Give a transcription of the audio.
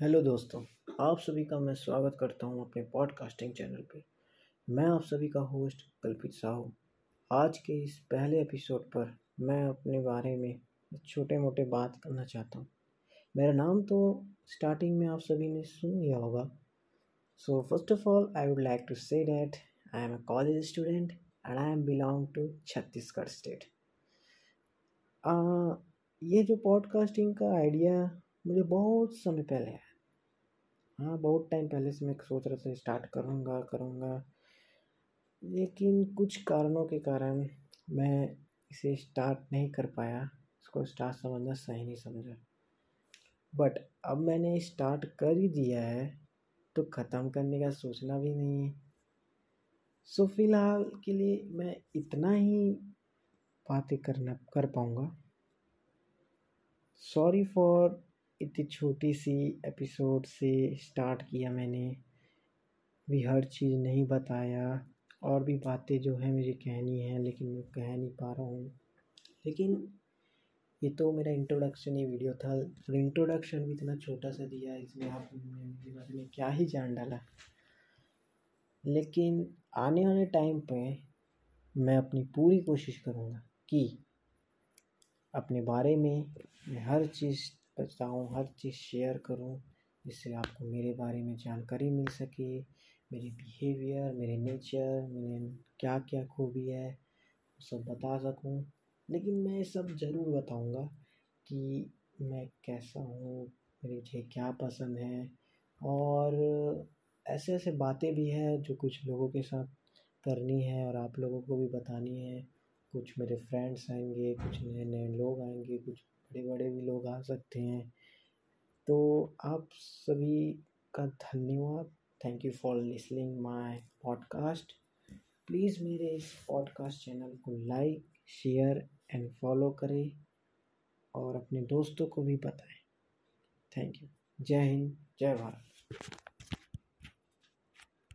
Hello दोस्तों, आप सभी का मैं स्वागत करता हूँ अपने पॉडकास्टिंग चैनल पे। मैं आप सभी का होस्ट कल्पित साहू। आज के इस पहले एपिसोड पर मैं अपने बारे में छोटे मोटे बात करना चाहता हूँ। मेरा नाम तो स्टार्टिंग में आप सभी ने सुन लिया होगा। So first of all I would like to say that I am a college student and I am belong to Chhattisgarh state ये जो पॉडकास्टिंग का आइडिया मुझे बहुत समय पहले है हाँ बहुत टाइम पहले से मैं सोच रहा था स्टार्ट करूँगा करूँगा। लेकिन कुछ कारणों के कारण मैं इसे स्टार्ट नहीं कर पाया। इसको स्टार्ट समझना सही नहीं समझा। बट अब मैंने स्टार्ट कर ही दिया है तो ख़त्म करने का सोचना भी नहीं है। सो फ़िलहाल के लिए मैं इतना ही बातें करना, कर पाऊँगा। सॉरी फॉर इतनी छोटी सी एपिसोड से स्टार्ट किया मैंने। भी हर चीज़ नहीं बताया, और भी बातें जो है मुझे कहनी है, लेकिन मैं कह नहीं पा रहा हूँ। लेकिन ये तो मेरा इंट्रोडक्शन ही वीडियो था। और इंट्रोडक्शन भी इतना छोटा सा दिया, इसमें आप मेरे बारे में क्या ही जान डाला। लेकिन आने वाले टाइम पे मैं अपनी पूरी कोशिश करूँगा कि अपने बारे में मैं हर चीज़ बताऊँ हर चीज़ शेयर करूँ, जिससे आपको मेरे बारे में जानकारी मिल सके। मेरे बिहेवियर मेरे नेचर मेरे क्या क्या खूबी है सब बता सकूँ। लेकिन मैं सब ज़रूर बताऊँगा कि मैं कैसा हूँ, मुझे क्या पसंद है। और ऐसे ऐसे बातें भी हैं जो कुछ लोगों के साथ करनी है और आप लोगों को भी बतानी है। कुछ मेरे फ्रेंड्स आएँगे, कुछ नए नए लोग आएँगे, कुछ बड़े बड़े भी लोग आ सकते हैं। तो आप सभी का धन्यवाद। Thank you for listening my podcast please मेरे इस पॉडकास्ट चैनल को लाइक शेयर एंड फॉलो करें और अपने दोस्तों को भी बताएँ। थैंक यू जय हिंद, जय भारत।